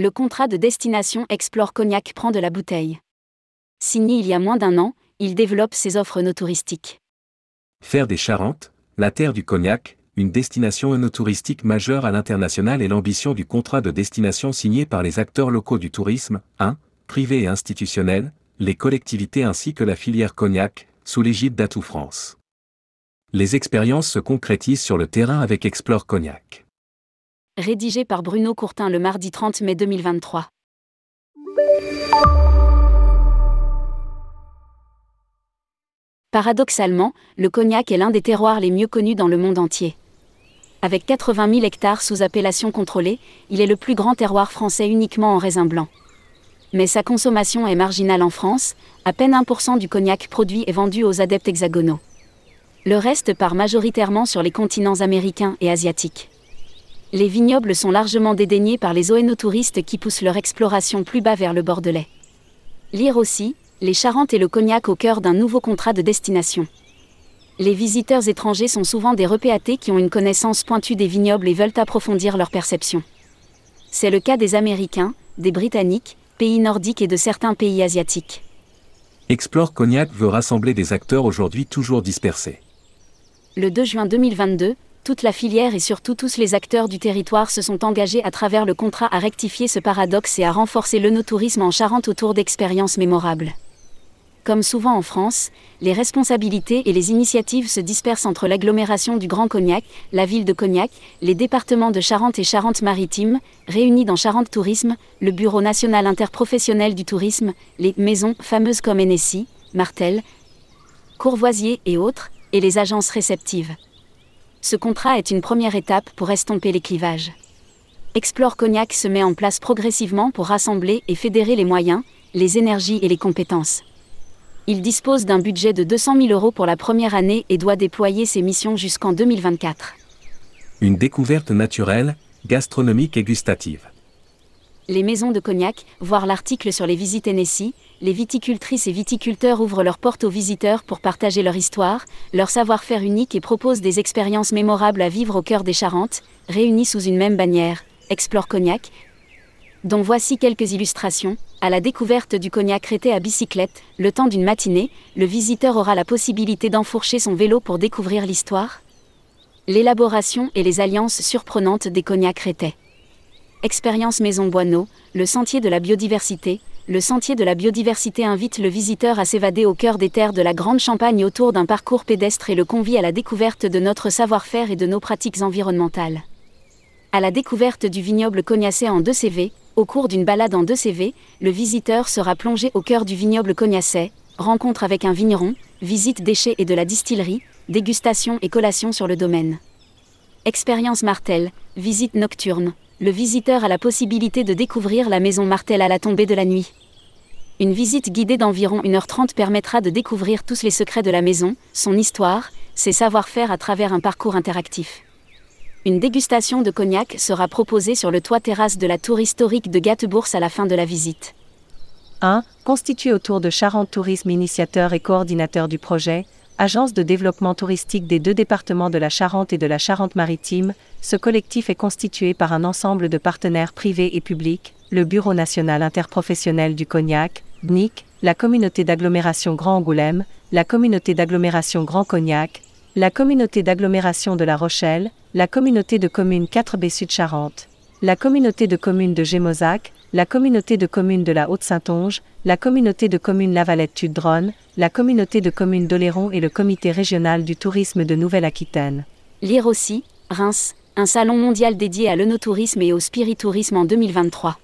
Le contrat de destination Explore Cognac prend de la bouteille. Signé il y a moins d'un an, il développe ses offres no touristiques. Faire des Charentes, la terre du cognac, une destination œnotouristique majeure à l'international et l'ambition du contrat de destination signé par les acteurs locaux du tourisme, 1, privés et institutionnels, les collectivités ainsi que la filière cognac, sous l'égide d'Atout France. Les expériences se concrétisent sur le terrain avec Explore Cognac. Rédigé par Bruno Courtin le mardi 30 mai 2023. Paradoxalement, le cognac est l'un des terroirs les mieux connus dans le monde entier. Avec 80 000 hectares sous appellation contrôlée, il est le plus grand terroir français uniquement en raisin blanc. Mais sa consommation est marginale en France, à peine 1% du cognac produit est vendu aux adeptes hexagonaux. Le reste part majoritairement sur les continents américains et asiatiques. Les vignobles sont largement dédaignés par les oénotouristes qui poussent leur exploration plus bas vers le Bordelais. Lire aussi, les Charentes et le cognac au cœur d'un nouveau contrat de destination. Les visiteurs étrangers sont souvent des repéatés qui ont une connaissance pointue des vignobles et veulent approfondir leur perception. C'est le cas des Américains, des Britanniques, pays nordiques et de certains pays asiatiques. Explore Cognac veut rassembler des acteurs aujourd'hui toujours dispersés. Le 2 juin 2022, toute la filière et surtout tous les acteurs du territoire se sont engagés à travers le contrat à rectifier ce paradoxe et à renforcer le en Charente autour d'expériences mémorables. Comme souvent en France, les responsabilités et les initiatives se dispersent entre l'agglomération du Grand Cognac, la ville de Cognac, les départements de Charente et Charente-Maritime, réunis dans Charente Tourisme, le Bureau national interprofessionnel du tourisme, les maisons fameuses comme NSI, Martel, Courvoisier et autres, et les agences réceptives. Ce contrat est une première étape pour estomper les clivages. Explore Cognac se met en place progressivement pour rassembler et fédérer les moyens, les énergies et les compétences. Il dispose d'un budget de 200 000 euros pour la première année et doit déployer ses missions jusqu'en 2024. Une découverte naturelle, gastronomique et gustative. Les maisons de cognac, voir l'article sur les visites NSI, les viticultrices et viticulteurs ouvrent leurs portes aux visiteurs pour partager leur histoire, leur savoir-faire unique et proposent des expériences mémorables à vivre au cœur des Charentes, réunies sous une même bannière, Explore Cognac, dont voici quelques illustrations. À la découverte du cognac rété à bicyclette, le temps d'une matinée, le visiteur aura la possibilité d'enfourcher son vélo pour découvrir l'histoire. L'élaboration et les alliances surprenantes des cognacs rétais. Expérience Maison Boineau, le sentier de la biodiversité. Le sentier de la biodiversité invite le visiteur à s'évader au cœur des terres de la Grande Champagne autour d'un parcours pédestre et le convie à la découverte de notre savoir-faire et de nos pratiques environnementales. À la découverte du vignoble cognacé en 2 CV, au cours d'une balade en 2 CV, le visiteur sera plongé au cœur du vignoble cognacé, rencontre avec un vigneron, visite déchets et de la distillerie, dégustation et collation sur le domaine. Expérience Martel, visite nocturne. Le visiteur a la possibilité de découvrir la maison Martel à la tombée de la nuit. Une visite guidée d'environ 1h30 permettra de découvrir tous les secrets de la maison, son histoire, ses savoir-faire à travers un parcours interactif. Une dégustation de cognac sera proposée sur le toit terrasse de la tour historique de Gatebourse à la fin de la visite. 1. Constitué autour de Charente Tourisme initiateur et coordinateur du projet, agence de développement touristique des deux départements de la Charente et de la Charente-Maritime, ce collectif est constitué par un ensemble de partenaires privés et publics, le Bureau national interprofessionnel du cognac, BNIC, la communauté d'agglomération Grand Angoulême, la communauté d'agglomération Grand Cognac, la communauté d'agglomération de La Rochelle, la communauté de communes 4B Sud-Charente, la communauté de communes de Gémozac, la communauté de communes de la Haute-Saintonge, la communauté de communes Lavalette-Tudron, la communauté de communes d'Oléron et le comité régional du tourisme de Nouvelle-Aquitaine. Lire aussi, Reims, un salon mondial dédié à l'œnotourisme et au spiritourisme en 2023.